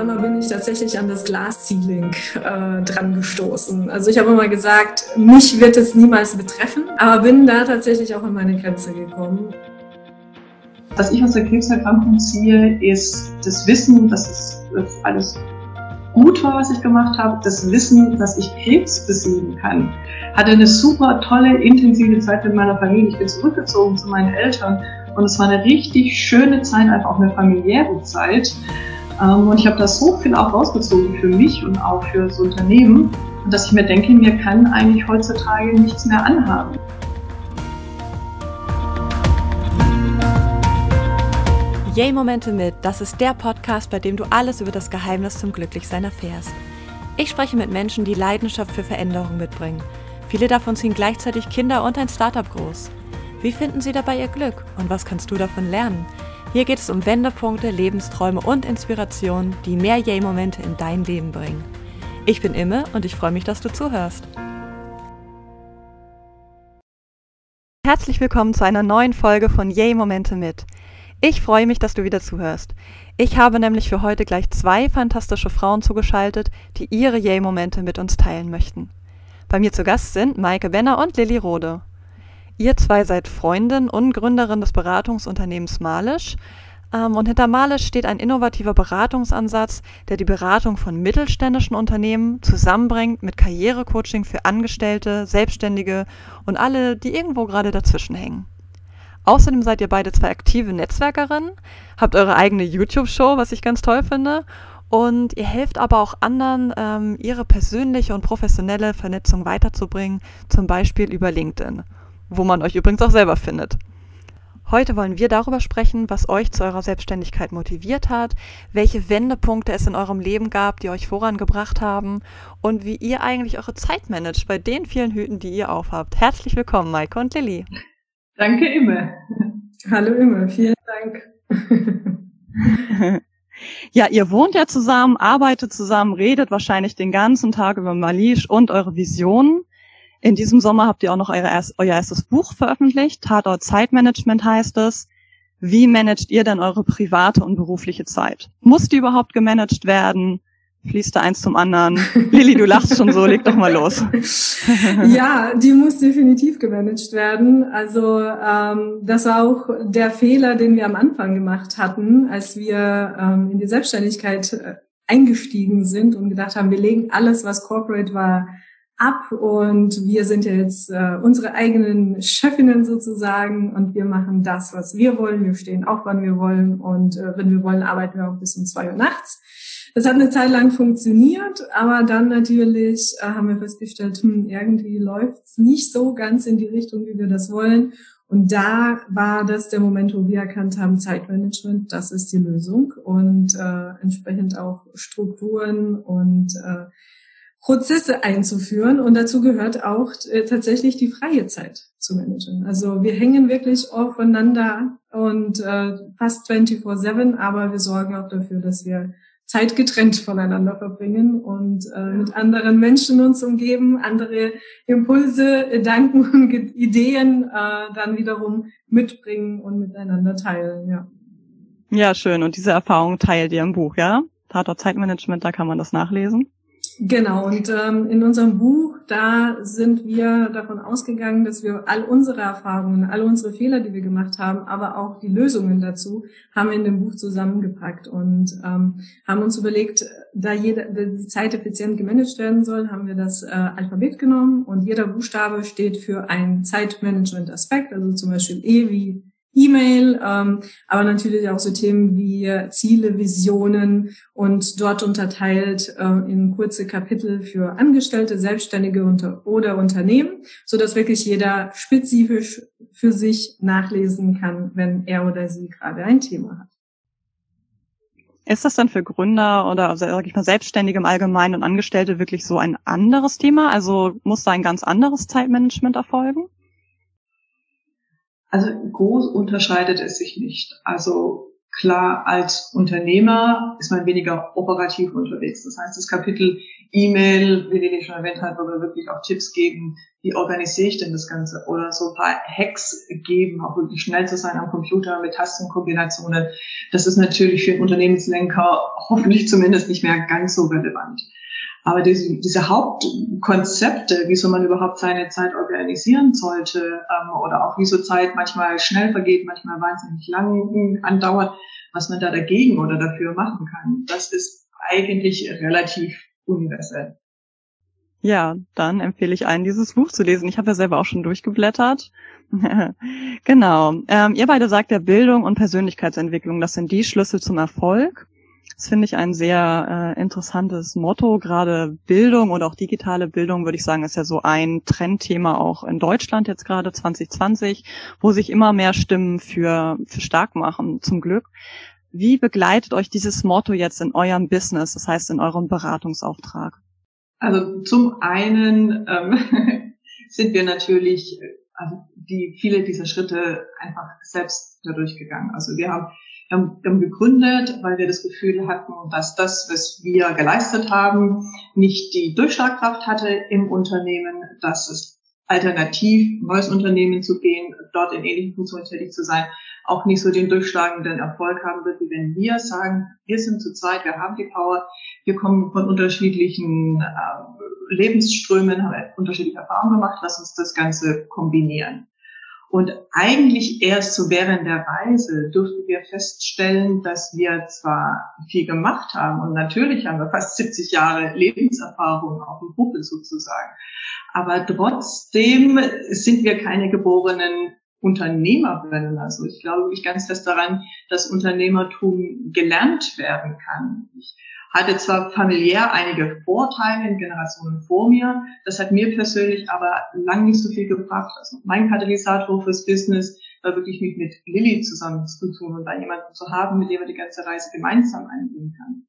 einmal bin ich tatsächlich an das Glas-Ceiling äh, dran gestoßen. Also ich habe immer gesagt, mich wird es niemals betreffen, aber bin da tatsächlich auch an meine Grenze gekommen. Was ich aus der Krebserkrankung ziehe, ist das Wissen, dass es alles gut war, was ich gemacht habe, das Wissen, dass ich Krebs besiegen kann. Hatte eine super tolle, intensive Zeit mit meiner Familie. Ich bin zurückgezogen zu meinen Eltern und es war eine richtig schöne Zeit, einfach auch eine familiäre Zeit. Ähm, und ich habe da so viel auch rausgezogen für mich und auch für das Unternehmen, dass ich mir denke, mir kann eigentlich heutzutage nichts mehr anhaben. Yay Momente mit, das ist der Podcast, bei dem du alles über das Geheimnis zum Glücklichsein erfährst. Ich spreche mit Menschen, die Leidenschaft für Veränderung mitbringen. Viele davon ziehen gleichzeitig Kinder und ein Startup groß. Wie finden sie dabei ihr Glück und was kannst du davon lernen? Hier geht es um Wendepunkte, Lebensträume und Inspirationen, die mehr Yay-Momente in dein Leben bringen. Ich bin Imme und ich freue mich, dass du zuhörst. Herzlich willkommen zu einer neuen Folge von Yay Momente mit. Ich freue mich, dass du wieder zuhörst. Ich habe nämlich für heute gleich zwei fantastische Frauen zugeschaltet, die ihre Yay-Momente mit uns teilen möchten. Bei mir zu Gast sind Maike Benner und Lilly Rode. Ihr zwei seid Freundin und Gründerin des Beratungsunternehmens Malisch. Ähm, und hinter Malisch steht ein innovativer Beratungsansatz, der die Beratung von mittelständischen Unternehmen zusammenbringt mit Karrierecoaching für Angestellte, Selbstständige und alle, die irgendwo gerade dazwischen hängen. Außerdem seid ihr beide zwei aktive Netzwerkerinnen, habt eure eigene YouTube-Show, was ich ganz toll finde. Und ihr helft aber auch anderen, ähm, ihre persönliche und professionelle Vernetzung weiterzubringen, zum Beispiel über LinkedIn wo man euch übrigens auch selber findet. Heute wollen wir darüber sprechen, was euch zu eurer Selbstständigkeit motiviert hat, welche Wendepunkte es in eurem Leben gab, die euch vorangebracht haben und wie ihr eigentlich eure Zeit managt bei den vielen Hüten, die ihr aufhabt. Herzlich willkommen, Maike und Lilly. Danke, Imme. Hallo, Imme. Vielen Dank. Ja, ihr wohnt ja zusammen, arbeitet zusammen, redet wahrscheinlich den ganzen Tag über Malish und eure Visionen. In diesem Sommer habt ihr auch noch erst, euer erstes Buch veröffentlicht. Tatort Zeitmanagement heißt es. Wie managt ihr denn eure private und berufliche Zeit? Muss die überhaupt gemanagt werden? Fließt da eins zum anderen? Lilly, du lachst schon so, leg doch mal los. ja, die muss definitiv gemanagt werden. Also ähm, das war auch der Fehler, den wir am Anfang gemacht hatten, als wir ähm, in die Selbstständigkeit äh, eingestiegen sind und gedacht haben, wir legen alles, was Corporate war, ab und wir sind jetzt äh, unsere eigenen Chefinnen sozusagen und wir machen das, was wir wollen. Wir stehen auf, wann wir wollen und äh, wenn wir wollen, arbeiten wir auch bis um zwei Uhr nachts. Das hat eine Zeit lang funktioniert, aber dann natürlich äh, haben wir festgestellt, hm, irgendwie läuft's nicht so ganz in die Richtung, wie wir das wollen. Und da war das der Moment, wo wir erkannt haben, Zeitmanagement, das ist die Lösung und äh, entsprechend auch Strukturen und äh, Prozesse einzuführen und dazu gehört auch äh, tatsächlich die freie Zeit zu managen. Also wir hängen wirklich aufeinander und äh, fast 24/7, aber wir sorgen auch dafür, dass wir Zeit getrennt voneinander verbringen und äh, mit anderen Menschen uns umgeben, andere Impulse, Gedanken und Ideen äh, dann wiederum mitbringen und miteinander teilen. Ja. Ja, schön. Und diese Erfahrung teilt ihr im Buch, ja? Tatort Zeitmanagement, da kann man das nachlesen. Genau, und ähm, in unserem Buch, da sind wir davon ausgegangen, dass wir all unsere Erfahrungen, all unsere Fehler, die wir gemacht haben, aber auch die Lösungen dazu, haben wir in dem Buch zusammengepackt und ähm, haben uns überlegt, da jede, die Zeit effizient gemanagt werden soll, haben wir das äh, Alphabet genommen und jeder Buchstabe steht für einen Zeitmanagement-Aspekt, also zum Beispiel E wie E-Mail, ähm, aber natürlich auch so Themen wie Ziele, Visionen und dort unterteilt äh, in kurze Kapitel für Angestellte, Selbstständige unter, oder Unternehmen, so dass wirklich jeder spezifisch für sich nachlesen kann, wenn er oder sie gerade ein Thema hat. Ist das dann für Gründer oder sag ich mal Selbstständige im Allgemeinen und Angestellte wirklich so ein anderes Thema? Also muss da ein ganz anderes Zeitmanagement erfolgen? Also groß unterscheidet es sich nicht. Also klar, als Unternehmer ist man weniger operativ unterwegs. Das heißt, das Kapitel E-Mail, wie ich schon erwähnt habe, wo wir wirklich auch Tipps geben, wie organisiere ich denn das Ganze? Oder so ein paar Hacks geben, auch wirklich schnell zu sein am Computer mit Tastenkombinationen. Das ist natürlich für einen Unternehmenslenker hoffentlich zumindest nicht mehr ganz so relevant. Aber diese, diese Hauptkonzepte, wieso man überhaupt seine Zeit organisieren sollte ähm, oder auch wieso Zeit manchmal schnell vergeht, manchmal wahnsinnig lang andauert, was man da dagegen oder dafür machen kann, das ist eigentlich relativ universell. Ja, dann empfehle ich einen, dieses Buch zu lesen. Ich habe ja selber auch schon durchgeblättert. genau. Ähm, ihr beide sagt ja, Bildung und Persönlichkeitsentwicklung, das sind die Schlüssel zum Erfolg. Das finde ich ein sehr äh, interessantes Motto. Gerade Bildung und auch digitale Bildung, würde ich sagen, ist ja so ein Trendthema auch in Deutschland jetzt gerade 2020, wo sich immer mehr Stimmen für, für stark machen, zum Glück. Wie begleitet euch dieses Motto jetzt in eurem Business, das heißt in eurem Beratungsauftrag? Also zum einen ähm, sind wir natürlich also die viele dieser Schritte einfach selbst dadurch gegangen. Also wir haben gegründet, weil wir das Gefühl hatten, dass das, was wir geleistet haben, nicht die Durchschlagkraft hatte im Unternehmen, dass es alternativ neues Unternehmen zu gehen, dort in ähnlichen Funktionen tätig zu sein, auch nicht so den durchschlagenden Erfolg haben wird, wie wenn wir sagen, wir sind zu zweit, wir haben die Power, wir kommen von unterschiedlichen äh, Lebensströmen, haben unterschiedliche Erfahrungen gemacht, lass uns das Ganze kombinieren. Und eigentlich erst so während der Reise durften wir feststellen, dass wir zwar viel gemacht haben und natürlich haben wir fast 70 Jahre Lebenserfahrung auf dem Buckel sozusagen, aber trotzdem sind wir keine geborenen Unternehmerinnen. Also ich glaube wirklich ganz fest daran, dass Unternehmertum gelernt werden kann. Ich hatte zwar familiär einige Vorteile in Generationen vor mir, das hat mir persönlich aber lang nicht so viel gebracht. Also mein Katalysator fürs Business war wirklich mich mit Lilly zusammen zu tun und da jemanden zu haben, mit dem man die ganze Reise gemeinsam eingehen kann.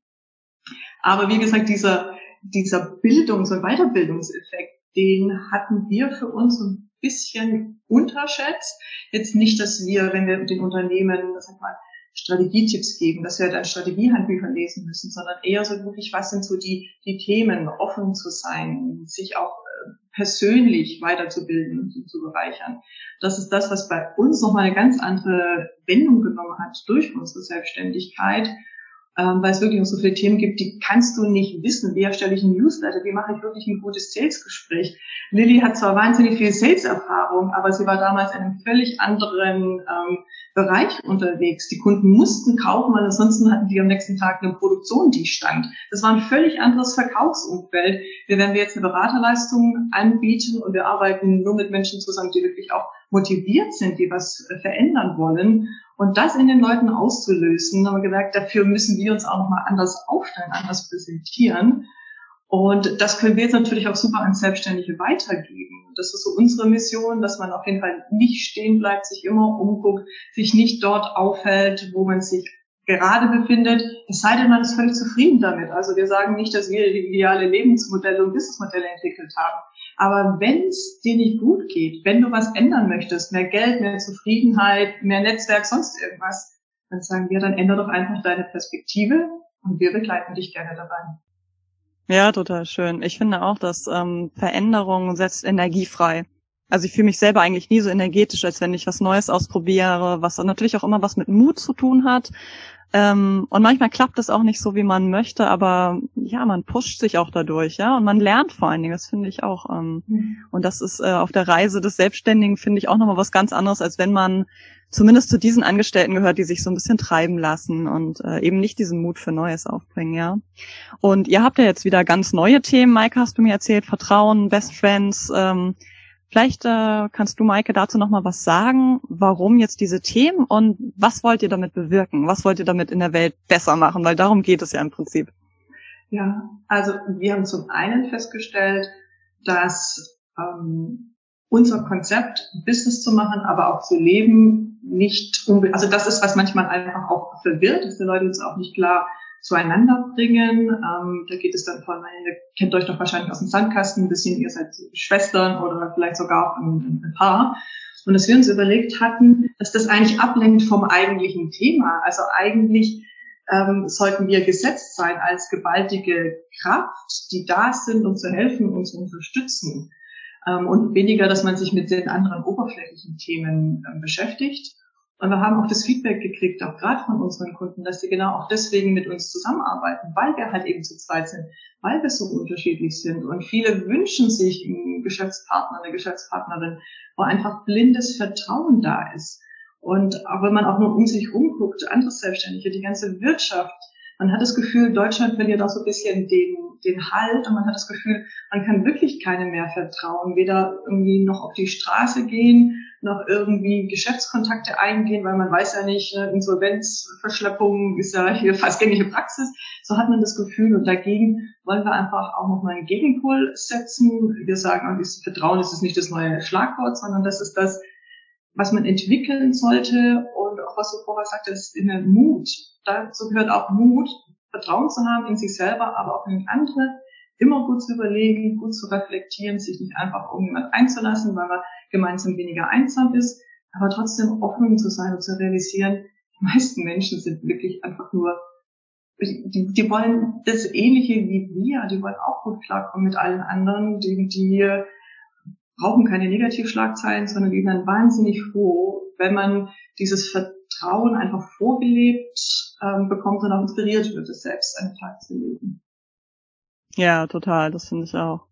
Aber wie gesagt, dieser, dieser Bildungs- und Weiterbildungseffekt, den hatten wir für uns ein bisschen unterschätzt. Jetzt nicht, dass wir, wenn wir mit den Unternehmen, sag mal, Strategietipps geben, dass wir dann Strategiehandbücher lesen müssen, sondern eher so wirklich, was sind so die, die Themen, offen zu sein, sich auch äh, persönlich weiterzubilden und zu bereichern. Das ist das, was bei uns nochmal eine ganz andere Wendung genommen hat durch unsere Selbstständigkeit, ähm, weil es wirklich noch so viele Themen gibt, die kannst du nicht wissen. Wie erstelle ich ein Newsletter? Wie mache ich wirklich ein gutes Sales-Gespräch? Lilly hat zwar wahnsinnig viel Sales-Erfahrung, aber sie war damals in einem völlig anderen ähm, Bereich unterwegs. Die Kunden mussten kaufen, weil ansonsten hatten die am nächsten Tag eine Produktion, die stand. Das war ein völlig anderes Verkaufsumfeld. Wir, wir jetzt eine Beraterleistung anbieten und wir arbeiten nur mit Menschen zusammen, die wirklich auch motiviert sind, die was verändern wollen und das in den Leuten auszulösen, haben wir gesagt, dafür müssen wir uns auch nochmal anders aufstellen, anders präsentieren. Und das können wir jetzt natürlich auch super an Selbstständige weitergeben. Das ist so unsere Mission, dass man auf jeden Fall nicht stehen bleibt, sich immer umguckt, sich nicht dort aufhält, wo man sich gerade befindet, es sei denn, man ist völlig zufrieden damit. Also wir sagen nicht, dass wir die ideale Lebensmodelle und Businessmodelle entwickelt haben. Aber wenn es dir nicht gut geht, wenn du was ändern möchtest, mehr Geld, mehr Zufriedenheit, mehr Netzwerk, sonst irgendwas, dann sagen wir, dann ändere doch einfach deine Perspektive und wir begleiten dich gerne dabei. Ja, total schön. Ich finde auch, dass ähm, Veränderung setzt Energie frei. Also ich fühle mich selber eigentlich nie so energetisch, als wenn ich was Neues ausprobiere, was natürlich auch immer was mit Mut zu tun hat. Ähm, und manchmal klappt es auch nicht so, wie man möchte, aber ja, man pusht sich auch dadurch, ja, und man lernt vor allen Dingen, das finde ich auch. Ähm, mhm. Und das ist äh, auf der Reise des Selbstständigen, finde ich, auch nochmal was ganz anderes, als wenn man zumindest zu diesen Angestellten gehört, die sich so ein bisschen treiben lassen und äh, eben nicht diesen Mut für Neues aufbringen, ja. Und ihr habt ja jetzt wieder ganz neue Themen, Maike, hast du mir erzählt, Vertrauen, Best Friends, ähm, Vielleicht äh, kannst du, Maike, dazu noch mal was sagen, warum jetzt diese Themen und was wollt ihr damit bewirken? Was wollt ihr damit in der Welt besser machen? Weil darum geht es ja im Prinzip. Ja, also wir haben zum einen festgestellt, dass ähm, unser Konzept, Business zu machen, aber auch zu leben, nicht unbedingt, also das ist, was manchmal einfach auch verwirrt, dass die Leute uns auch nicht klar zueinander bringen. Ähm, da geht es dann von, ihr kennt euch doch wahrscheinlich aus dem Sandkasten ein bisschen, ihr seid Schwestern oder vielleicht sogar auch ein, ein Paar. Und dass wir uns überlegt hatten, dass das eigentlich ablenkt vom eigentlichen Thema. Also eigentlich ähm, sollten wir gesetzt sein als gewaltige Kraft, die da sind, um zu helfen und zu unterstützen. Ähm, und weniger, dass man sich mit den anderen oberflächlichen Themen ähm, beschäftigt. Und wir haben auch das Feedback gekriegt, auch gerade von unseren Kunden, dass sie genau auch deswegen mit uns zusammenarbeiten, weil wir halt eben zu zweit sind, weil wir so unterschiedlich sind. Und viele wünschen sich einen Geschäftspartner, eine Geschäftspartnerin, wo einfach blindes Vertrauen da ist. Und auch wenn man auch nur um sich rumguckt, andere Selbstständige, die ganze Wirtschaft, man hat das Gefühl, Deutschland verliert auch so ein bisschen den, den Halt und man hat das Gefühl, man kann wirklich keine mehr vertrauen, weder irgendwie noch auf die Straße gehen, noch irgendwie Geschäftskontakte eingehen, weil man weiß ja nicht, ne, Insolvenzverschleppung ist ja hier fast gängige Praxis. So hat man das Gefühl und dagegen wollen wir einfach auch nochmal einen Gegenpol setzen. Wir sagen, dieses Vertrauen ist nicht das neue Schlagwort, sondern das ist das, was man entwickeln sollte und auch was du vorher sagtest, in der Mut. Dazu gehört auch Mut, Vertrauen zu haben in sich selber, aber auch in andere, immer gut zu überlegen, gut zu reflektieren, sich nicht einfach irgendjemand einzulassen, weil man gemeinsam weniger einsam ist, aber trotzdem offen zu sein und zu realisieren, die meisten Menschen sind wirklich einfach nur, die, die wollen das Ähnliche wie wir, die wollen auch gut klarkommen mit allen anderen, die, die brauchen keine Negativschlagzeilen, sondern die werden wahnsinnig froh, wenn man dieses Vertrauen einfach vorgelebt ähm, bekommt und auch inspiriert wird, es selbst einen Tag zu leben. Ja, total, das finde ich auch.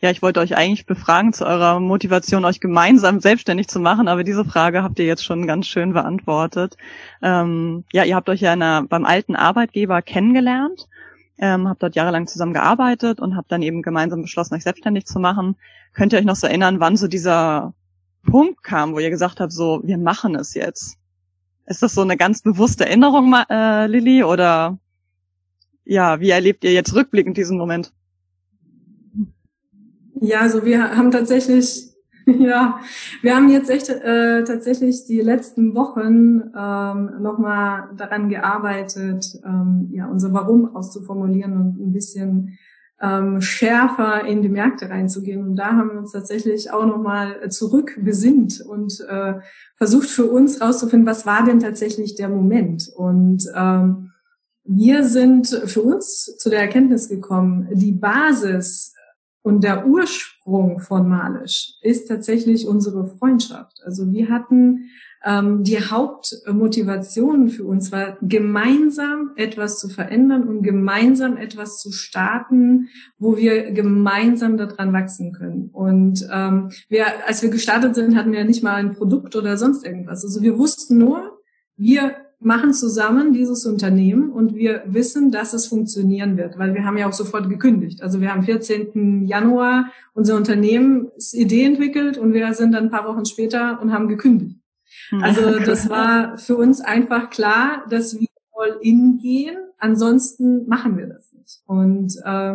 Ja, ich wollte euch eigentlich befragen zu eurer Motivation, euch gemeinsam selbstständig zu machen, aber diese Frage habt ihr jetzt schon ganz schön beantwortet. Ähm, ja, ihr habt euch ja einer, beim alten Arbeitgeber kennengelernt, ähm, habt dort jahrelang zusammen gearbeitet und habt dann eben gemeinsam beschlossen, euch selbstständig zu machen. Könnt ihr euch noch so erinnern, wann so dieser Punkt kam, wo ihr gesagt habt, so, wir machen es jetzt? Ist das so eine ganz bewusste Erinnerung, äh, Lilly, oder ja, wie erlebt ihr jetzt rückblickend diesen Moment? Ja, also wir haben tatsächlich, ja, wir haben jetzt echt äh, tatsächlich die letzten Wochen ähm, nochmal daran gearbeitet, ähm, ja, unser Warum auszuformulieren und ein bisschen ähm, schärfer in die Märkte reinzugehen. Und da haben wir uns tatsächlich auch nochmal zurückbesinnt und äh, versucht für uns rauszufinden, was war denn tatsächlich der Moment. Und ähm, wir sind für uns zu der Erkenntnis gekommen, die Basis und der Ursprung von Malisch ist tatsächlich unsere Freundschaft. Also wir hatten ähm, die Hauptmotivation für uns war, gemeinsam etwas zu verändern und gemeinsam etwas zu starten, wo wir gemeinsam daran wachsen können. Und ähm, wir, als wir gestartet sind, hatten wir nicht mal ein Produkt oder sonst irgendwas. Also wir wussten nur, wir machen zusammen dieses Unternehmen und wir wissen, dass es funktionieren wird, weil wir haben ja auch sofort gekündigt. Also wir haben 14. Januar unser Unternehmensidee entwickelt und wir sind dann ein paar Wochen später und haben gekündigt. Hm. Also das war für uns einfach klar, dass wir voll in gehen. Ansonsten machen wir das nicht. Und äh,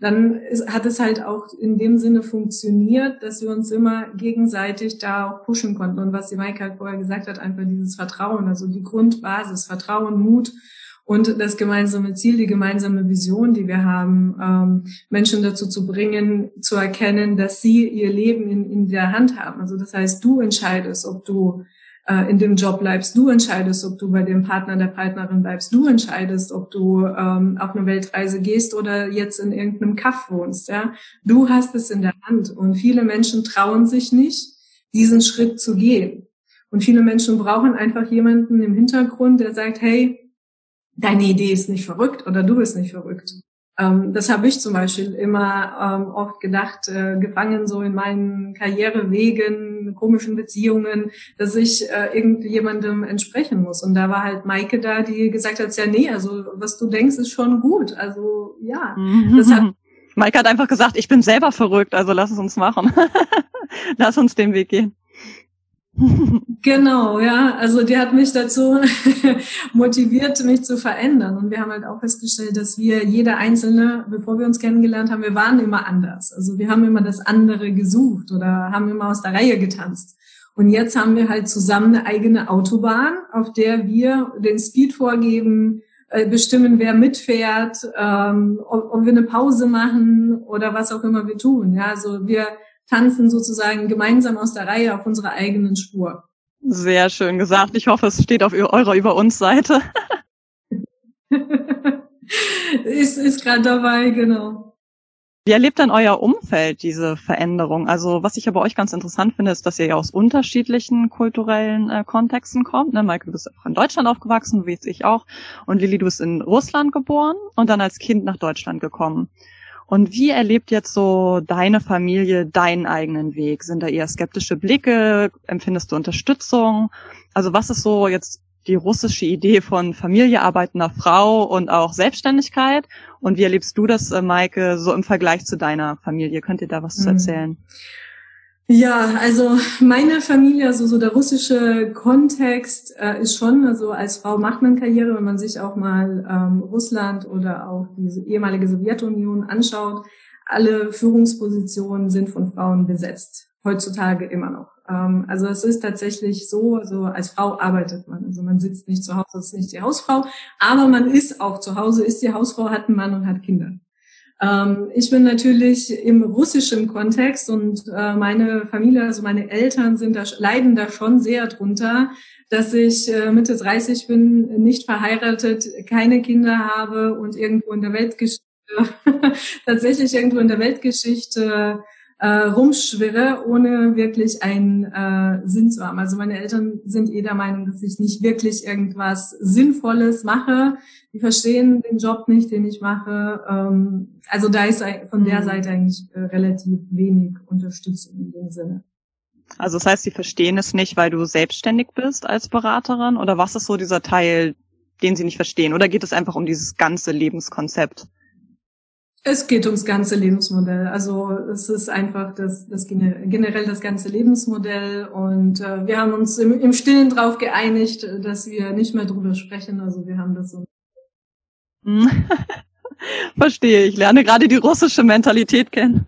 dann ist, hat es halt auch in dem Sinne funktioniert, dass wir uns immer gegenseitig da auch pushen konnten. Und was die Maike halt vorher gesagt hat, einfach dieses Vertrauen, also die Grundbasis, Vertrauen, Mut und das gemeinsame Ziel, die gemeinsame Vision, die wir haben, ähm, Menschen dazu zu bringen, zu erkennen, dass sie ihr Leben in, in der Hand haben. Also das heißt, du entscheidest, ob du in dem Job bleibst. Du entscheidest, ob du bei dem Partner, der Partnerin bleibst. Du entscheidest, ob du ähm, auf eine Weltreise gehst oder jetzt in irgendeinem Kaff wohnst. Ja, du hast es in der Hand und viele Menschen trauen sich nicht, diesen Schritt zu gehen. Und viele Menschen brauchen einfach jemanden im Hintergrund, der sagt, hey, deine Idee ist nicht verrückt oder du bist nicht verrückt. Ähm, das habe ich zum Beispiel immer ähm, oft gedacht, äh, gefangen so in meinen Karrierewegen, komischen Beziehungen, dass ich äh, irgendjemandem entsprechen muss. Und da war halt Maike da, die gesagt hat, ja, nee, also was du denkst, ist schon gut. Also ja, mhm. das hat Maike hat einfach gesagt, ich bin selber verrückt, also lass es uns machen. lass uns den Weg gehen. Genau, ja. Also die hat mich dazu motiviert, mich zu verändern. Und wir haben halt auch festgestellt, dass wir jeder Einzelne, bevor wir uns kennengelernt haben, wir waren immer anders. Also wir haben immer das andere gesucht oder haben immer aus der Reihe getanzt. Und jetzt haben wir halt zusammen eine eigene Autobahn, auf der wir den Speed vorgeben, äh, bestimmen, wer mitfährt, ähm, ob, ob wir eine Pause machen oder was auch immer wir tun. Ja, also wir tanzen sozusagen gemeinsam aus der Reihe auf unserer eigenen Spur. Sehr schön gesagt. Ich hoffe, es steht auf eurer Über uns Seite. ist ist gerade dabei, genau. Wie erlebt dann euer Umfeld diese Veränderung? Also was ich ja bei euch ganz interessant finde, ist, dass ihr ja aus unterschiedlichen kulturellen äh, Kontexten kommt. Ne? Maike, du bist einfach in Deutschland aufgewachsen, wie ich auch. Und Lilly, du bist in Russland geboren und dann als Kind nach Deutschland gekommen. Und wie erlebt jetzt so deine Familie deinen eigenen Weg? Sind da eher skeptische Blicke? Empfindest du Unterstützung? Also was ist so jetzt die russische Idee von Familie, arbeitender Frau und auch Selbstständigkeit? Und wie erlebst du das, äh, Maike, so im Vergleich zu deiner Familie? Könnt ihr da was mhm. zu erzählen? Ja, also meine Familie, also so der russische Kontext äh, ist schon, also als Frau macht man Karriere, wenn man sich auch mal ähm, Russland oder auch diese ehemalige Sowjetunion anschaut. Alle Führungspositionen sind von Frauen besetzt, heutzutage immer noch. Ähm, also es ist tatsächlich so, also als Frau arbeitet man. Also man sitzt nicht zu Hause, ist nicht die Hausfrau, aber man ist auch zu Hause, ist die Hausfrau, hat einen Mann und hat Kinder. Ähm, ich bin natürlich im russischen Kontext und äh, meine Familie, also meine Eltern sind da, leiden da schon sehr drunter, dass ich äh, Mitte 30 bin, nicht verheiratet, keine Kinder habe und irgendwo in der Weltgeschichte, tatsächlich irgendwo in der Weltgeschichte äh, rumschwirre, ohne wirklich einen äh, Sinn zu haben. Also meine Eltern sind eh der Meinung, dass ich nicht wirklich irgendwas Sinnvolles mache. Die verstehen den Job nicht, den ich mache. Ähm, also da ist von der mhm. Seite eigentlich äh, relativ wenig Unterstützung in dem Sinne. Also das heißt, sie verstehen es nicht, weil du selbstständig bist als Beraterin? Oder was ist so dieser Teil, den sie nicht verstehen? Oder geht es einfach um dieses ganze Lebenskonzept? Es geht ums ganze Lebensmodell. Also es ist einfach das, das generell das ganze Lebensmodell. Und äh, wir haben uns im, im Stillen darauf geeinigt, dass wir nicht mehr drüber sprechen. Also wir haben das so. Verstehe, ich lerne gerade die russische Mentalität kennen.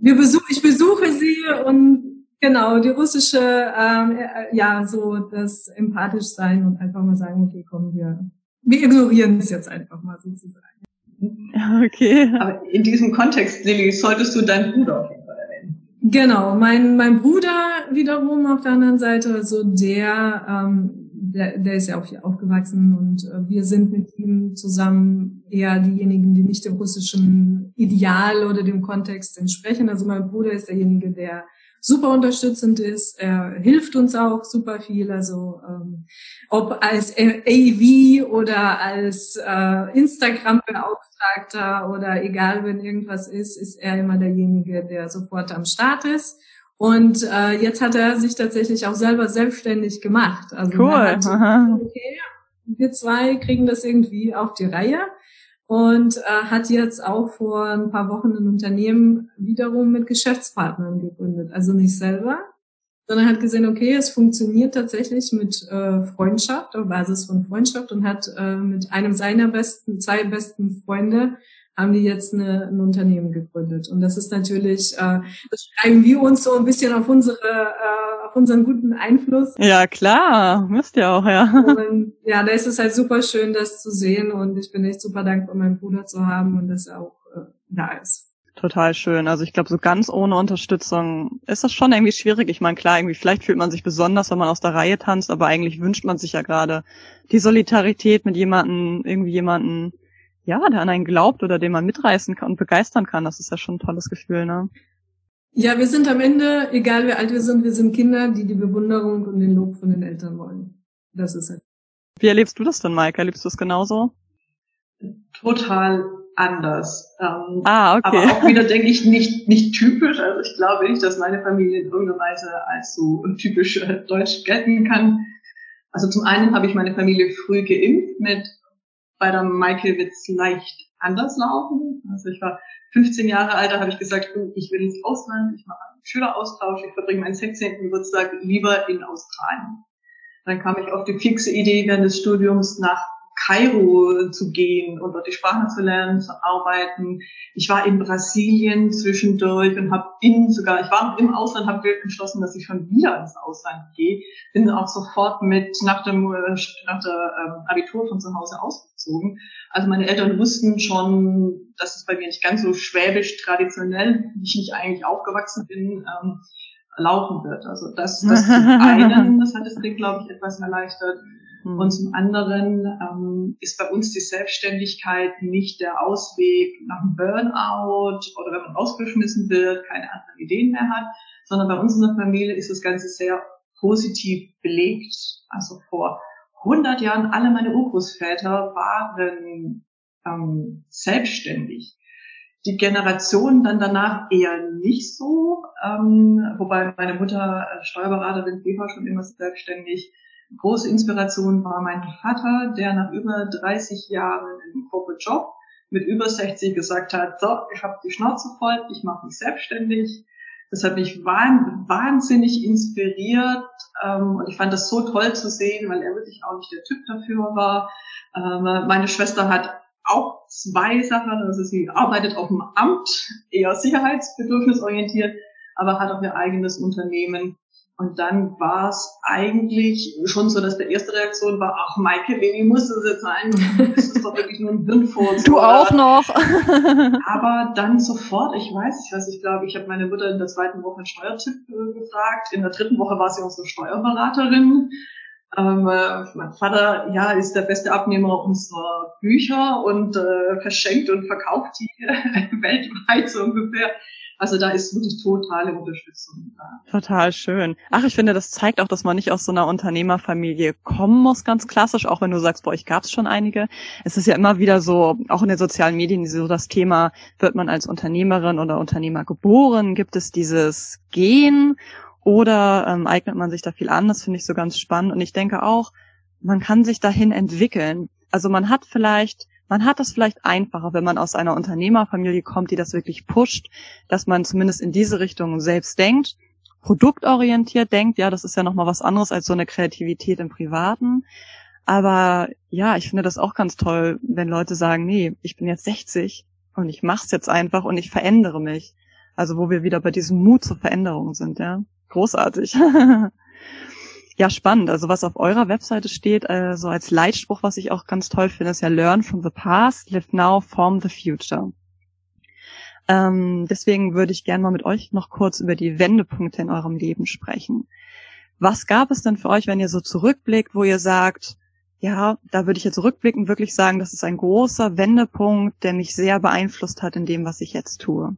Wir besuch, ich besuche sie und genau, die russische, ähm, äh, ja, so das empathisch sein und einfach mal sagen, okay, komm, wir, wir ignorieren es jetzt einfach mal sozusagen. Okay. Aber in diesem Kontext, Lilly, solltest du deinen Bruder auf jeden Fall erwähnen. Genau, mein, mein Bruder wiederum auf der anderen Seite, also der, ähm, der, der ist ja auch hier aufgewachsen und äh, wir sind mit ihm zusammen eher diejenigen, die nicht dem russischen Ideal oder dem Kontext entsprechen. Also mein Bruder ist derjenige, der super unterstützend ist. Er hilft uns auch super viel. Also ähm, ob als AV oder als äh, Instagram-Beauftragter oder egal, wenn irgendwas ist, ist er immer derjenige, der sofort am Start ist. Und äh, jetzt hat er sich tatsächlich auch selber selbstständig gemacht. Also cool. Hat, okay, wir zwei kriegen das irgendwie auf die Reihe und äh, hat jetzt auch vor ein paar Wochen ein Unternehmen wiederum mit Geschäftspartnern gegründet. Also nicht selber, sondern hat gesehen, okay, es funktioniert tatsächlich mit äh, Freundschaft, auf Basis von Freundschaft und hat äh, mit einem seiner besten, zwei besten Freunde haben die jetzt eine, ein Unternehmen gegründet. Und das ist natürlich, äh, das schreiben wir uns so ein bisschen auf unsere, äh, auf unseren guten Einfluss. Ja, klar, müsst ihr auch, ja. Und ja, da ist es halt super schön, das zu sehen. Und ich bin echt super dankbar, meinen Bruder zu haben und dass er auch äh, da ist. Total schön. Also ich glaube, so ganz ohne Unterstützung ist das schon irgendwie schwierig. Ich meine, klar, irgendwie vielleicht fühlt man sich besonders, wenn man aus der Reihe tanzt, aber eigentlich wünscht man sich ja gerade die Solidarität mit jemanden, irgendwie jemanden, ja, der an einen glaubt oder den man mitreißen kann und begeistern kann, das ist ja schon ein tolles Gefühl, ne? Ja, wir sind am Ende, egal wie alt wir sind, wir sind Kinder, die die Bewunderung und den Lob von den Eltern wollen. Das ist es. Wie erlebst du das denn, Maike? Erlebst du es genauso? Total anders. Ähm, ah, okay. Aber auch wieder, denke ich, nicht, nicht typisch. Also ich glaube nicht, dass meine Familie in irgendeiner Weise als so typisch äh, deutsch gelten kann. Also zum einen habe ich meine Familie früh geimpft mit bei der Michael wird es leicht anders laufen. Also ich war 15 Jahre alt, da habe ich gesagt, ich will ins Ausland, ich mache einen Schüleraustausch, ich verbringe meinen 16. Geburtstag lieber in Australien. Dann kam ich auf die fixe Idee während des Studiums nach Kairo zu gehen und dort die Sprache zu lernen, zu arbeiten. Ich war in Brasilien zwischendurch und habe in sogar, ich war im Ausland, habe entschlossen, dass ich schon wieder ins Ausland gehe. Bin auch sofort mit nach dem äh, nach der ähm, Abitur von zu Hause ausgezogen. Also meine Eltern wussten schon, dass es bei mir nicht ganz so schwäbisch traditionell, wie ich nicht eigentlich aufgewachsen bin, ähm, laufen wird. Also das, das zum einen, das hat das Ding, glaube ich, etwas erleichtert. Mhm. Und zum anderen ähm, ist bei uns die Selbstständigkeit nicht der Ausweg nach einem Burnout oder wenn man rausgeschmissen wird, keine anderen Ideen mehr hat, sondern bei uns in der Familie ist das Ganze sehr positiv belegt. Also vor 100 Jahren, alle meine Urgroßväter waren ähm, selbstständig. Die Generation dann danach eher nicht so, ähm, wobei meine Mutter äh, Steuerberaterin, die war schon immer selbstständig große Inspiration war mein Vater, der nach über 30 Jahren im Corporate Job mit über 60 gesagt hat, so, ich habe die Schnauze voll, ich mache mich selbstständig. Das hat mich wahnsinnig inspiriert ähm, und ich fand das so toll zu sehen, weil er wirklich auch nicht der Typ dafür war. Ähm, meine Schwester hat auch zwei Sachen, also sie arbeitet auf dem Amt, eher sicherheitsbedürfnisorientiert, aber hat auch ihr eigenes Unternehmen und dann war es eigentlich schon so, dass der erste Reaktion war, ach Maike, wie muss das jetzt sein? Das ist doch wirklich nur ein Hirnfurz. Du auch noch. Aber dann sofort, ich weiß nicht was, ich glaube, ich habe meine Mutter in der zweiten Woche einen Steuertipp äh, gefragt. In der dritten Woche war sie unsere Steuerberaterin. Ähm, äh, mein Vater, ja, ist der beste Abnehmer unserer Bücher und äh, verschenkt und verkauft die weltweit so ungefähr. Also da ist wirklich totale Unterstützung da. Total schön. Ach, ich finde, das zeigt auch, dass man nicht aus so einer Unternehmerfamilie kommen muss, ganz klassisch, auch wenn du sagst, bei euch gab es schon einige. Es ist ja immer wieder so, auch in den sozialen Medien, so das Thema, wird man als Unternehmerin oder Unternehmer geboren? Gibt es dieses Gen oder ähm, eignet man sich da viel an? Das finde ich so ganz spannend. Und ich denke auch, man kann sich dahin entwickeln. Also man hat vielleicht man hat das vielleicht einfacher, wenn man aus einer Unternehmerfamilie kommt, die das wirklich pusht, dass man zumindest in diese Richtung selbst denkt, produktorientiert denkt. Ja, das ist ja nochmal was anderes als so eine Kreativität im Privaten. Aber ja, ich finde das auch ganz toll, wenn Leute sagen, nee, ich bin jetzt 60 und ich mach's jetzt einfach und ich verändere mich. Also wo wir wieder bei diesem Mut zur Veränderung sind, ja. Großartig. Ja, spannend. Also was auf eurer Webseite steht, äh, so als Leitspruch, was ich auch ganz toll finde, ist ja Learn from the past, live now, form the future. Ähm, deswegen würde ich gerne mal mit euch noch kurz über die Wendepunkte in eurem Leben sprechen. Was gab es denn für euch, wenn ihr so zurückblickt, wo ihr sagt, ja, da würde ich jetzt rückblickend wirklich sagen, das ist ein großer Wendepunkt, der mich sehr beeinflusst hat in dem, was ich jetzt tue?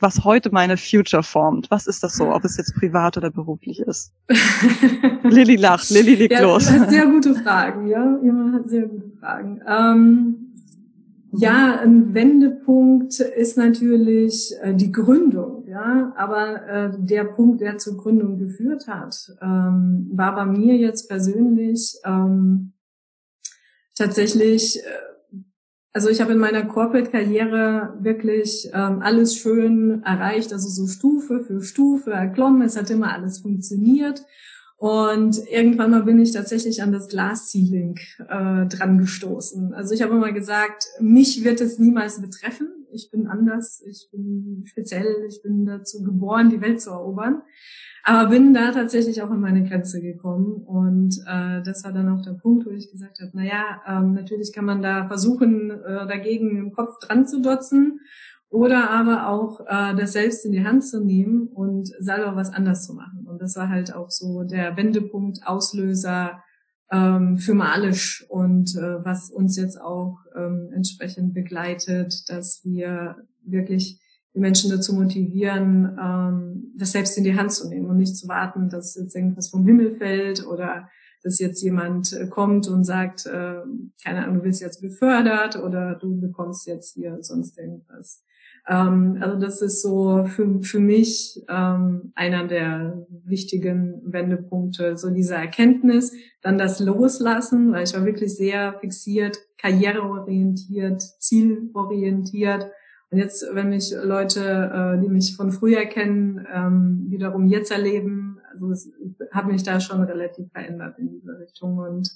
Was heute meine Future formt. Was ist das so, ob es jetzt privat oder beruflich ist? Lilly lacht, Lilly liegt ja, los. Sehr gute Fragen, ja. Jemand hat sehr gute Fragen. Ähm, ja, ein Wendepunkt ist natürlich äh, die Gründung, ja. Aber äh, der Punkt, der zur Gründung geführt hat, ähm, war bei mir jetzt persönlich ähm, tatsächlich äh, also ich habe in meiner Corporate-Karriere wirklich ähm, alles schön erreicht, also so Stufe für Stufe erklommen. Es hat immer alles funktioniert. Und irgendwann mal bin ich tatsächlich an das Glass-Ceiling äh, dran gestoßen. Also ich habe immer gesagt, mich wird es niemals betreffen. Ich bin anders, ich bin speziell, ich bin dazu geboren, die Welt zu erobern. Aber bin da tatsächlich auch an meine Grenze gekommen. Und äh, das war dann auch der Punkt, wo ich gesagt habe, na ja, ähm, natürlich kann man da versuchen, äh, dagegen im Kopf dran zu dotzen oder aber auch äh, das selbst in die Hand zu nehmen und selber was anders zu machen. Und das war halt auch so der Wendepunkt, Auslöser ähm, für Malisch und äh, was uns jetzt auch ähm, entsprechend begleitet, dass wir wirklich Menschen dazu motivieren, ähm, das selbst in die Hand zu nehmen und nicht zu warten, dass jetzt irgendwas vom Himmel fällt oder dass jetzt jemand äh, kommt und sagt, äh, keine Ahnung, du wirst jetzt befördert oder du bekommst jetzt hier sonst irgendwas. Ähm, also das ist so für, für mich ähm, einer der wichtigen Wendepunkte, so diese Erkenntnis, dann das Loslassen, weil ich war wirklich sehr fixiert, karriereorientiert, zielorientiert und jetzt, wenn mich Leute, äh, die mich von früher kennen, ähm, wiederum jetzt erleben, also es hat mich da schon relativ verändert in diese Richtung. Und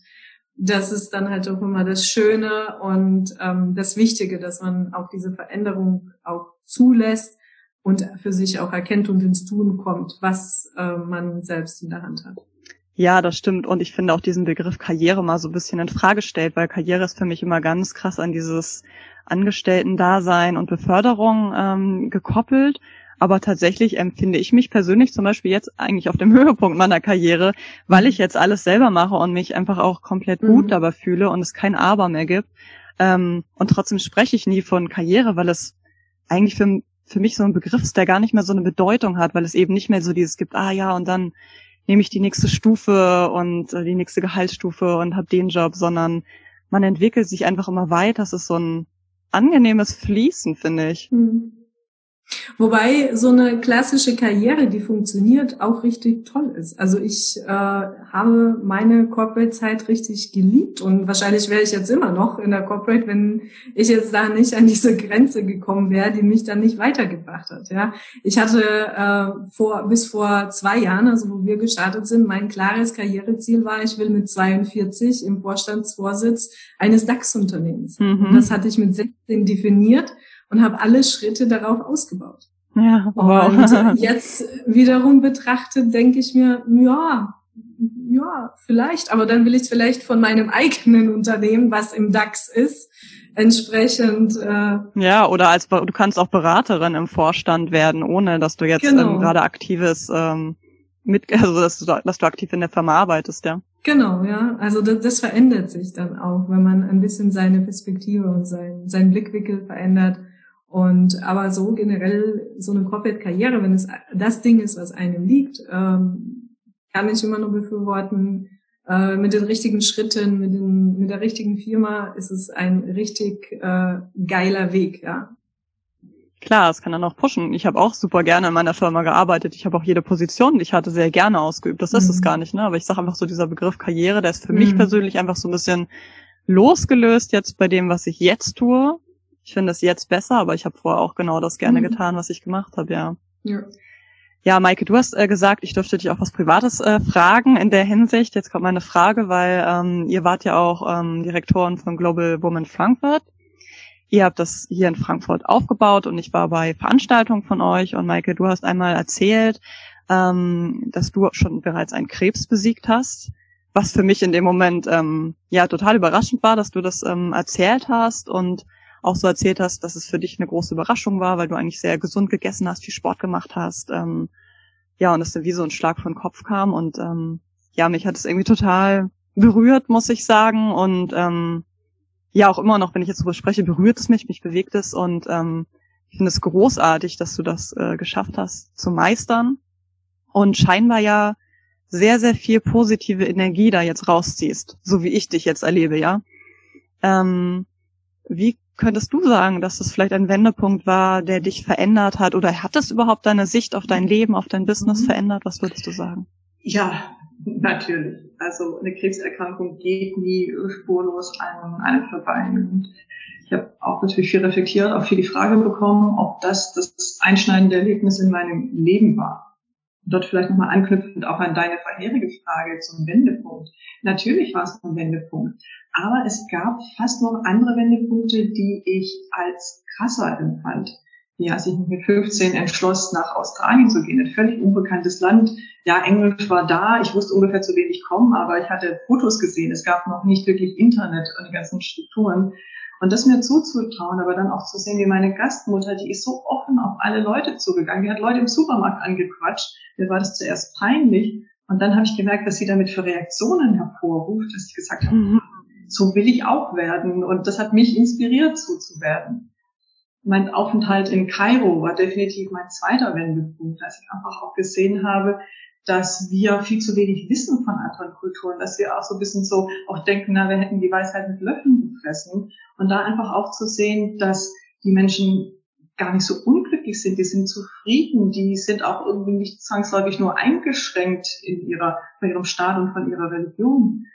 das ist dann halt auch immer das Schöne und ähm, das Wichtige, dass man auch diese Veränderung auch zulässt und für sich auch erkennt und ins Tun kommt, was äh, man selbst in der Hand hat. Ja, das stimmt. Und ich finde auch diesen Begriff Karriere mal so ein bisschen in Frage stellt, weil Karriere ist für mich immer ganz krass an dieses Angestellten-Dasein und Beförderung ähm, gekoppelt. Aber tatsächlich empfinde ich mich persönlich zum Beispiel jetzt eigentlich auf dem Höhepunkt meiner Karriere, weil ich jetzt alles selber mache und mich einfach auch komplett gut mhm. dabei fühle und es kein Aber mehr gibt. Ähm, und trotzdem spreche ich nie von Karriere, weil es eigentlich für, für mich so ein Begriff ist, der gar nicht mehr so eine Bedeutung hat, weil es eben nicht mehr so dieses gibt, ah ja, und dann nehme ich die nächste Stufe und äh, die nächste Gehaltsstufe und habe den Job, sondern man entwickelt sich einfach immer weiter. Das ist so ein angenehmes Fließen, finde ich. Mhm. Wobei so eine klassische Karriere, die funktioniert, auch richtig toll ist. Also ich äh, habe meine Corporate-Zeit richtig geliebt und wahrscheinlich wäre ich jetzt immer noch in der Corporate, wenn ich jetzt da nicht an diese Grenze gekommen wäre, die mich dann nicht weitergebracht hat. Ja, ich hatte äh, vor bis vor zwei Jahren, also wo wir gestartet sind, mein klares Karriereziel war, ich will mit 42 im Vorstandsvorsitz eines DAX-Unternehmens. Mhm. Das hatte ich mit 16 definiert und habe alle Schritte darauf ausgebaut. Ja, wow. Und jetzt wiederum betrachtet, denke ich mir, ja, ja, vielleicht, aber dann will ich vielleicht von meinem eigenen Unternehmen, was im DAX ist, entsprechend. Äh, ja, oder als du kannst auch Beraterin im Vorstand werden, ohne dass du jetzt genau. ähm, gerade aktives ähm, mit, also dass du, dass du aktiv in der Firma arbeitest, ja. Genau, ja. Also das, das verändert sich dann auch, wenn man ein bisschen seine Perspektive und sein, sein Blickwinkel verändert und aber so generell so eine Corporate-Karriere, wenn es das Ding ist, was einem liegt, ähm, kann ich immer nur befürworten. Äh, mit den richtigen Schritten, mit, den, mit der richtigen Firma ist es ein richtig äh, geiler Weg, ja. Klar, es kann dann auch pushen. Ich habe auch super gerne in meiner Firma gearbeitet. Ich habe auch jede Position, die ich hatte, sehr gerne ausgeübt. Das ist mhm. es gar nicht, ne? Aber ich sage einfach so, dieser Begriff Karriere, der ist für mhm. mich persönlich einfach so ein bisschen losgelöst jetzt bei dem, was ich jetzt tue ich finde es jetzt besser, aber ich habe vorher auch genau das gerne mhm. getan, was ich gemacht habe, ja. Ja. Ja, Maike, du hast äh, gesagt, ich dürfte dich auch was Privates äh, fragen in der Hinsicht. Jetzt kommt meine Frage, weil ähm, ihr wart ja auch ähm, Direktoren von Global Women Frankfurt. Ihr habt das hier in Frankfurt aufgebaut und ich war bei Veranstaltungen von euch. Und Maike, du hast einmal erzählt, ähm, dass du schon bereits einen Krebs besiegt hast, was für mich in dem Moment ähm, ja total überraschend war, dass du das ähm, erzählt hast und auch so erzählt hast, dass es für dich eine große Überraschung war, weil du eigentlich sehr gesund gegessen hast, viel Sport gemacht hast. Ähm, ja, und es wie so ein Schlag von Kopf kam. Und ähm, ja, mich hat es irgendwie total berührt, muss ich sagen. Und ähm, ja, auch immer noch, wenn ich jetzt darüber spreche, berührt es mich, mich bewegt es. Und ähm, ich finde es großartig, dass du das äh, geschafft hast zu meistern. Und scheinbar ja sehr, sehr viel positive Energie da jetzt rausziehst, so wie ich dich jetzt erlebe, ja. Ähm, wie könntest du sagen, dass es vielleicht ein Wendepunkt war, der dich verändert hat? Oder hat es überhaupt deine Sicht auf dein Leben, auf dein Business mhm. verändert? Was würdest du sagen? Ja, natürlich. Also eine Krebserkrankung geht nie spurlos an einem vorbei. Und ich habe auch natürlich viel reflektiert, auch viel die Frage bekommen, ob das das einschneidende Erlebnis in meinem Leben war dort vielleicht nochmal anknüpfend auch an deine vorherige Frage zum Wendepunkt. Natürlich war es ein Wendepunkt, aber es gab fast noch andere Wendepunkte, die ich als krasser empfand. Ja, als ich mich mit 15 entschloss, nach Australien zu gehen, ein völlig unbekanntes Land. Ja, Englisch war da, ich wusste ungefähr zu wenig kommen, aber ich hatte Fotos gesehen. Es gab noch nicht wirklich Internet und die ganzen Strukturen. Und das mir zuzutrauen, aber dann auch zu sehen, wie meine Gastmutter, die ist so offen auf alle Leute zugegangen, die hat Leute im Supermarkt angequatscht, mir war das zuerst peinlich. Und dann habe ich gemerkt, was sie damit für Reaktionen hervorruft, dass ich gesagt habe, mhm. so will ich auch werden. Und das hat mich inspiriert, so zu werden. Mein Aufenthalt in Kairo war definitiv mein zweiter Wendepunkt, als ich einfach auch gesehen habe, dass wir viel zu wenig wissen von anderen Kulturen, dass wir auch so ein bisschen so auch denken, na, wir hätten die Weisheit mit Löffeln gefressen. Und da einfach auch zu sehen, dass die Menschen gar nicht so unglücklich sind, die sind zufrieden, die sind auch irgendwie nicht zwangsläufig nur eingeschränkt in ihrer, von ihrem Staat und von ihrer Religion.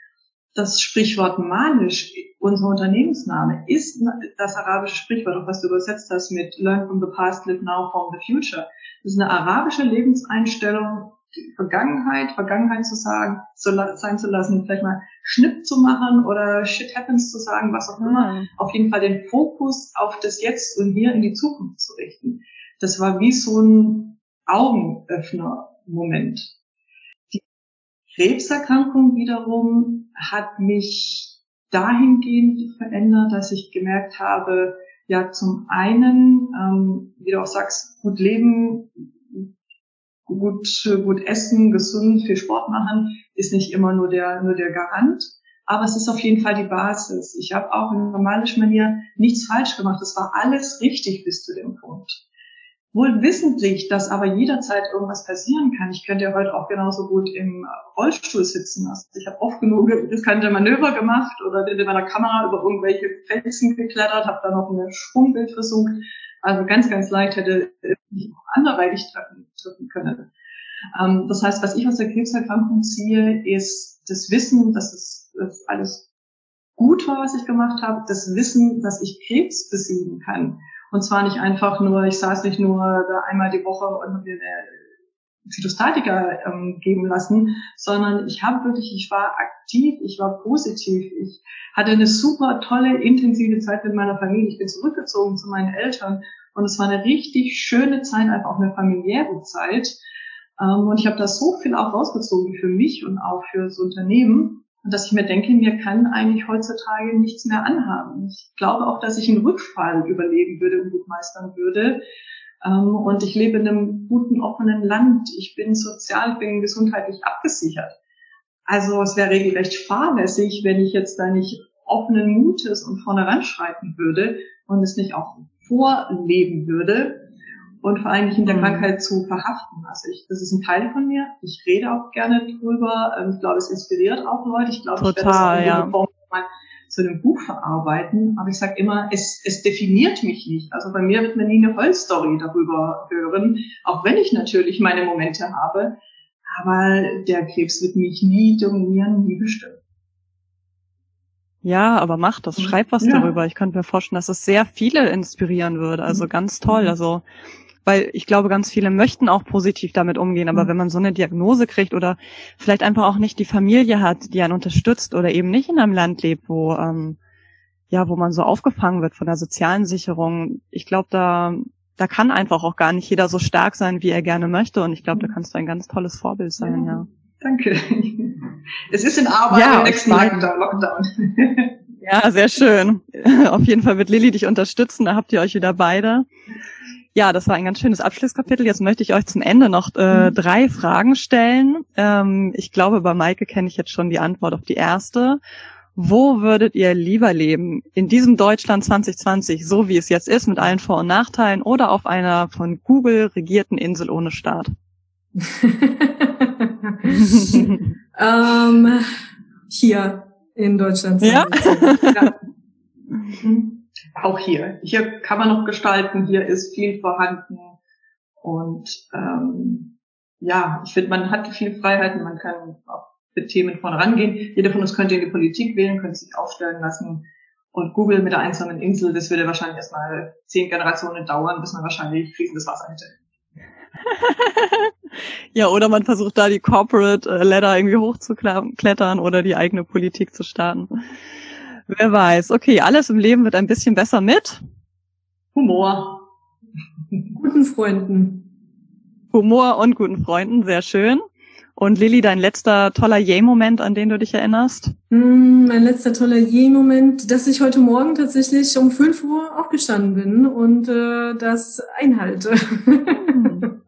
Das Sprichwort manisch, unser Unternehmensname, ist das arabische Sprichwort, was du übersetzt hast mit Learn from the past, live now, form the future. Das ist eine arabische Lebenseinstellung, die Vergangenheit, Vergangenheit zu sagen, zu sein zu lassen, vielleicht mal Schnipp zu machen oder Shit happens zu sagen, was auch immer. Mhm. Auf jeden Fall den Fokus auf das Jetzt und hier in die Zukunft zu richten. Das war wie so ein Augenöffner-Moment. Die Krebserkrankung wiederum hat mich dahingehend verändert, dass ich gemerkt habe, ja, zum einen, ähm, wie du auch sagst, gut leben, gut, gut essen, gesund, viel Sport machen, ist nicht immer nur der, nur der Garant. Aber es ist auf jeden Fall die Basis. Ich habe auch in normaler Manier nichts falsch gemacht. Es war alles richtig bis zu dem Punkt. Wohl wissentlich, dass aber jederzeit irgendwas passieren kann. Ich könnte ja heute auch genauso gut im Rollstuhl sitzen. Also ich habe oft genug riskante Manöver gemacht oder bin mit meiner Kamera über irgendwelche Felsen geklettert, habe da noch ein Sprungbild versucht. Also ganz, ganz leicht hätte ich auch anderweitig treffen, treffen können. Ähm, das heißt, was ich aus der Krebserkrankung ziehe, ist das Wissen, dass es dass alles gut war, was ich gemacht habe, das Wissen, dass ich Krebs besiegen kann und zwar nicht einfach nur, ich saß nicht nur da einmal die Woche und habe mir eine Zytostatika ähm, geben lassen, sondern ich habe wirklich, ich war aktiv, ich war positiv, ich hatte eine super tolle, intensive Zeit mit meiner Familie. Ich bin zurückgezogen zu meinen Eltern und es war eine richtig schöne Zeit, einfach auch eine familiäre Zeit. Ähm, und ich habe da so viel auch rausgezogen für mich und auch für das Unternehmen. Dass ich mir denke, mir kann eigentlich heutzutage nichts mehr anhaben. Ich glaube auch, dass ich einen Rückfall überleben würde und gut meistern würde. Ähm, und ich lebe in einem guten, offenen Land. Ich bin sozial, bin gesundheitlich abgesichert. Also es wäre regelrecht fahrlässig, wenn ich jetzt da nicht offenen Mutes und vorne ranschreiten würde und es nicht auch vorleben würde und vor allem nicht in der mhm. Krankheit zu verhaften. Also ich, das ist ein Teil von mir. Ich rede auch gerne drüber. Ähm, ich glaube, es inspiriert auch Leute. Ich glaube, Total, ich werde das ja. Form mal zu einem Buch verarbeiten. Aber ich sage immer, es, es definiert mich nicht. Also bei mir wird man nie eine Vollstory darüber hören, auch wenn ich natürlich meine Momente habe. Aber der Krebs wird mich nie dominieren, nie bestimmen. Ja, aber mach das, schreib was ja. darüber. Ich könnte mir vorstellen, dass es sehr viele inspirieren würde. Also mhm. ganz toll. Also weil ich glaube, ganz viele möchten auch positiv damit umgehen, aber mhm. wenn man so eine Diagnose kriegt oder vielleicht einfach auch nicht die Familie hat, die einen unterstützt oder eben nicht in einem Land lebt, wo ähm, ja, wo man so aufgefangen wird von der sozialen Sicherung, ich glaube, da da kann einfach auch gar nicht jeder so stark sein, wie er gerne möchte. Und ich glaube, da mhm. kannst du ein ganz tolles Vorbild sein, ja. ja. Danke. Es ist in Arbeit ja, im nächsten Lockdown. Ja, sehr schön. Auf jeden Fall wird Lilly dich unterstützen. Da habt ihr euch wieder beide. Ja, das war ein ganz schönes Abschlusskapitel. Jetzt möchte ich euch zum Ende noch äh, mhm. drei Fragen stellen. Ähm, ich glaube, bei Maike kenne ich jetzt schon die Antwort auf die erste. Wo würdet ihr lieber leben? In diesem Deutschland 2020, so wie es jetzt ist, mit allen Vor- und Nachteilen, oder auf einer von Google regierten Insel ohne Staat? ähm, hier in Deutschland. Ja? ja. Mhm auch hier. Hier kann man noch gestalten, hier ist viel vorhanden. Und ähm, ja, ich finde, man hat viele Freiheiten, man kann auch mit Themen vorne rangehen. Jeder von uns könnte in die Politik wählen, könnte sich aufstellen lassen. Und Google mit der einsamen Insel, das würde wahrscheinlich erstmal zehn Generationen dauern, bis man wahrscheinlich fließendes Wasser hätte. ja, oder man versucht da die Corporate äh, Ladder irgendwie hochzuklettern oder die eigene Politik zu starten. Wer weiß. Okay, alles im Leben wird ein bisschen besser mit Humor. Guten Freunden. Humor und guten Freunden, sehr schön. Und Lilly, dein letzter toller Yay-Moment, an den du dich erinnerst? Mm, mein letzter toller Yay-Moment, dass ich heute Morgen tatsächlich um 5 Uhr aufgestanden bin und äh, das einhalte.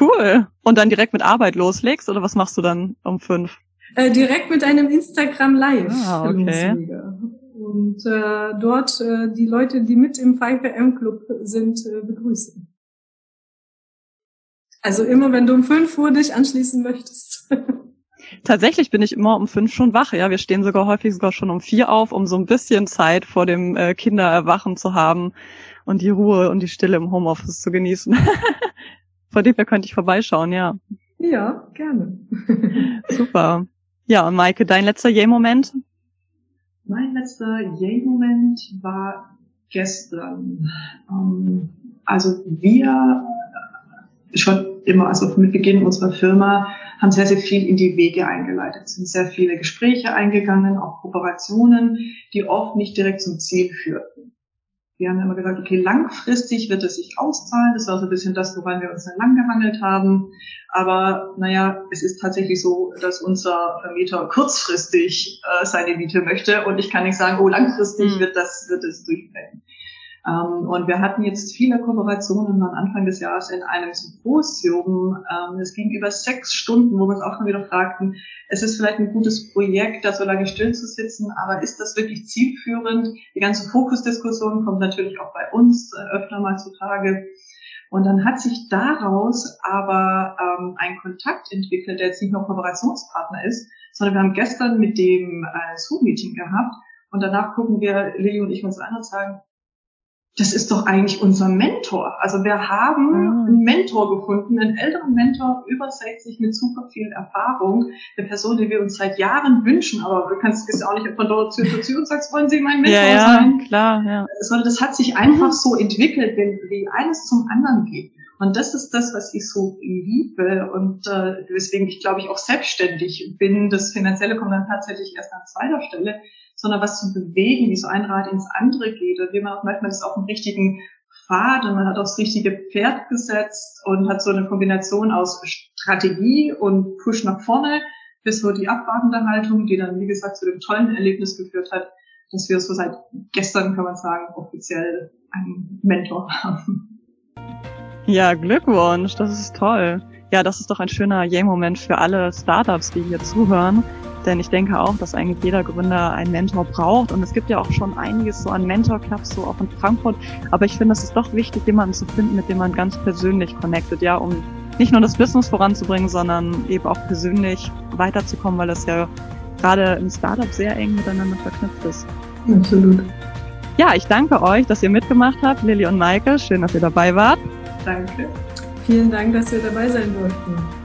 cool. Und dann direkt mit Arbeit loslegst oder was machst du dann um 5? Äh, direkt mit einem Instagram Live. Ah, okay. Und äh, dort äh, die Leute, die mit im 5am Club sind, äh, begrüßen. Also immer, wenn du um 5 Uhr dich anschließen möchtest. Tatsächlich bin ich immer um fünf schon wach. Ja, wir stehen sogar häufig sogar schon um vier auf, um so ein bisschen Zeit vor dem äh, Kindererwachen zu haben und die Ruhe und die Stille im Homeoffice zu genießen. Vor dem her könnte ich vorbeischauen, ja. Ja, gerne. Super. Ja, Maike, dein letzter Yay-Moment? Mein letzter Yay-Moment war gestern. Ähm, also wir schon immer, also mit Beginn unserer Firma, haben sehr, sehr viel in die Wege eingeleitet, sind sehr viele Gespräche eingegangen, auch Kooperationen, die oft nicht direkt zum Ziel führten. Wir haben immer gesagt, okay, langfristig wird es sich auszahlen. Das war so ein bisschen das, woran wir uns dann lang gehandelt haben. Aber naja, es ist tatsächlich so, dass unser Vermieter kurzfristig äh, seine Miete möchte und ich kann nicht sagen, oh, langfristig mhm. wird das, wird es durchbrechen. Ähm, und wir hatten jetzt viele Kooperationen am Anfang des Jahres in einem Symposium. Ähm, es ging über sechs Stunden, wo wir uns auch schon wieder fragten, es ist vielleicht ein gutes Projekt, da so lange still zu sitzen, aber ist das wirklich zielführend? Die ganze Fokusdiskussion kommt natürlich auch bei uns äh, öfter mal zutage. Und dann hat sich daraus aber ähm, ein Kontakt entwickelt, der jetzt nicht nur Kooperationspartner ist, sondern wir haben gestern mit dem äh, Zoom-Meeting gehabt und danach gucken wir, Lili und ich uns an und sagen, das ist doch eigentlich unser Mentor. Also wir haben ah. einen Mentor gefunden, einen älteren Mentor, über 60 mit super viel Erfahrung, eine Person, die wir uns seit Jahren wünschen, aber du kannst es auch nicht von dort zu Tür und sagst, wollen Sie mein Mentor ja, ja, sein? klar, ja. Sondern das hat sich einfach so entwickelt, wenn, wie eines zum anderen geht. Und das ist das, was ich so liebe und äh, weswegen ich glaube ich auch selbstständig bin. Das Finanzielle kommt dann tatsächlich erst an zweiter Stelle, sondern was zu bewegen, wie so ein Rad ins andere geht und wie man auch manchmal ist auf dem richtigen Pfad und man hat aufs richtige Pferd gesetzt und hat so eine Kombination aus Strategie und Push nach vorne bis so die abwartende Haltung, die dann, wie gesagt, zu dem tollen Erlebnis geführt hat, dass wir so seit gestern, kann man sagen, offiziell einen Mentor haben. Ja, Glückwunsch, das ist toll. Ja, das ist doch ein schöner Yay-Moment für alle Startups, die hier zuhören. Denn ich denke auch, dass eigentlich jeder Gründer einen Mentor braucht. Und es gibt ja auch schon einiges so an Mentor-Clubs, so auch in Frankfurt. Aber ich finde, es ist doch wichtig, jemanden zu finden, mit dem man ganz persönlich connected, ja, um nicht nur das Business voranzubringen, sondern eben auch persönlich weiterzukommen, weil das ja gerade im Startup sehr eng miteinander verknüpft ist. Absolut. Ja, ich danke euch, dass ihr mitgemacht habt, Lilly und Maike. Schön, dass ihr dabei wart. Danke. Vielen Dank, dass wir dabei sein durften.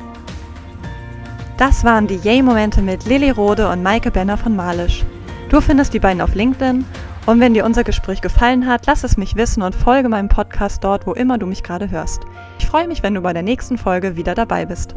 Das waren die Yay-Momente mit Lilly Rode und Maike Benner von Malisch. Du findest die beiden auf LinkedIn und wenn dir unser Gespräch gefallen hat, lass es mich wissen und folge meinem Podcast dort, wo immer du mich gerade hörst. Ich freue mich, wenn du bei der nächsten Folge wieder dabei bist.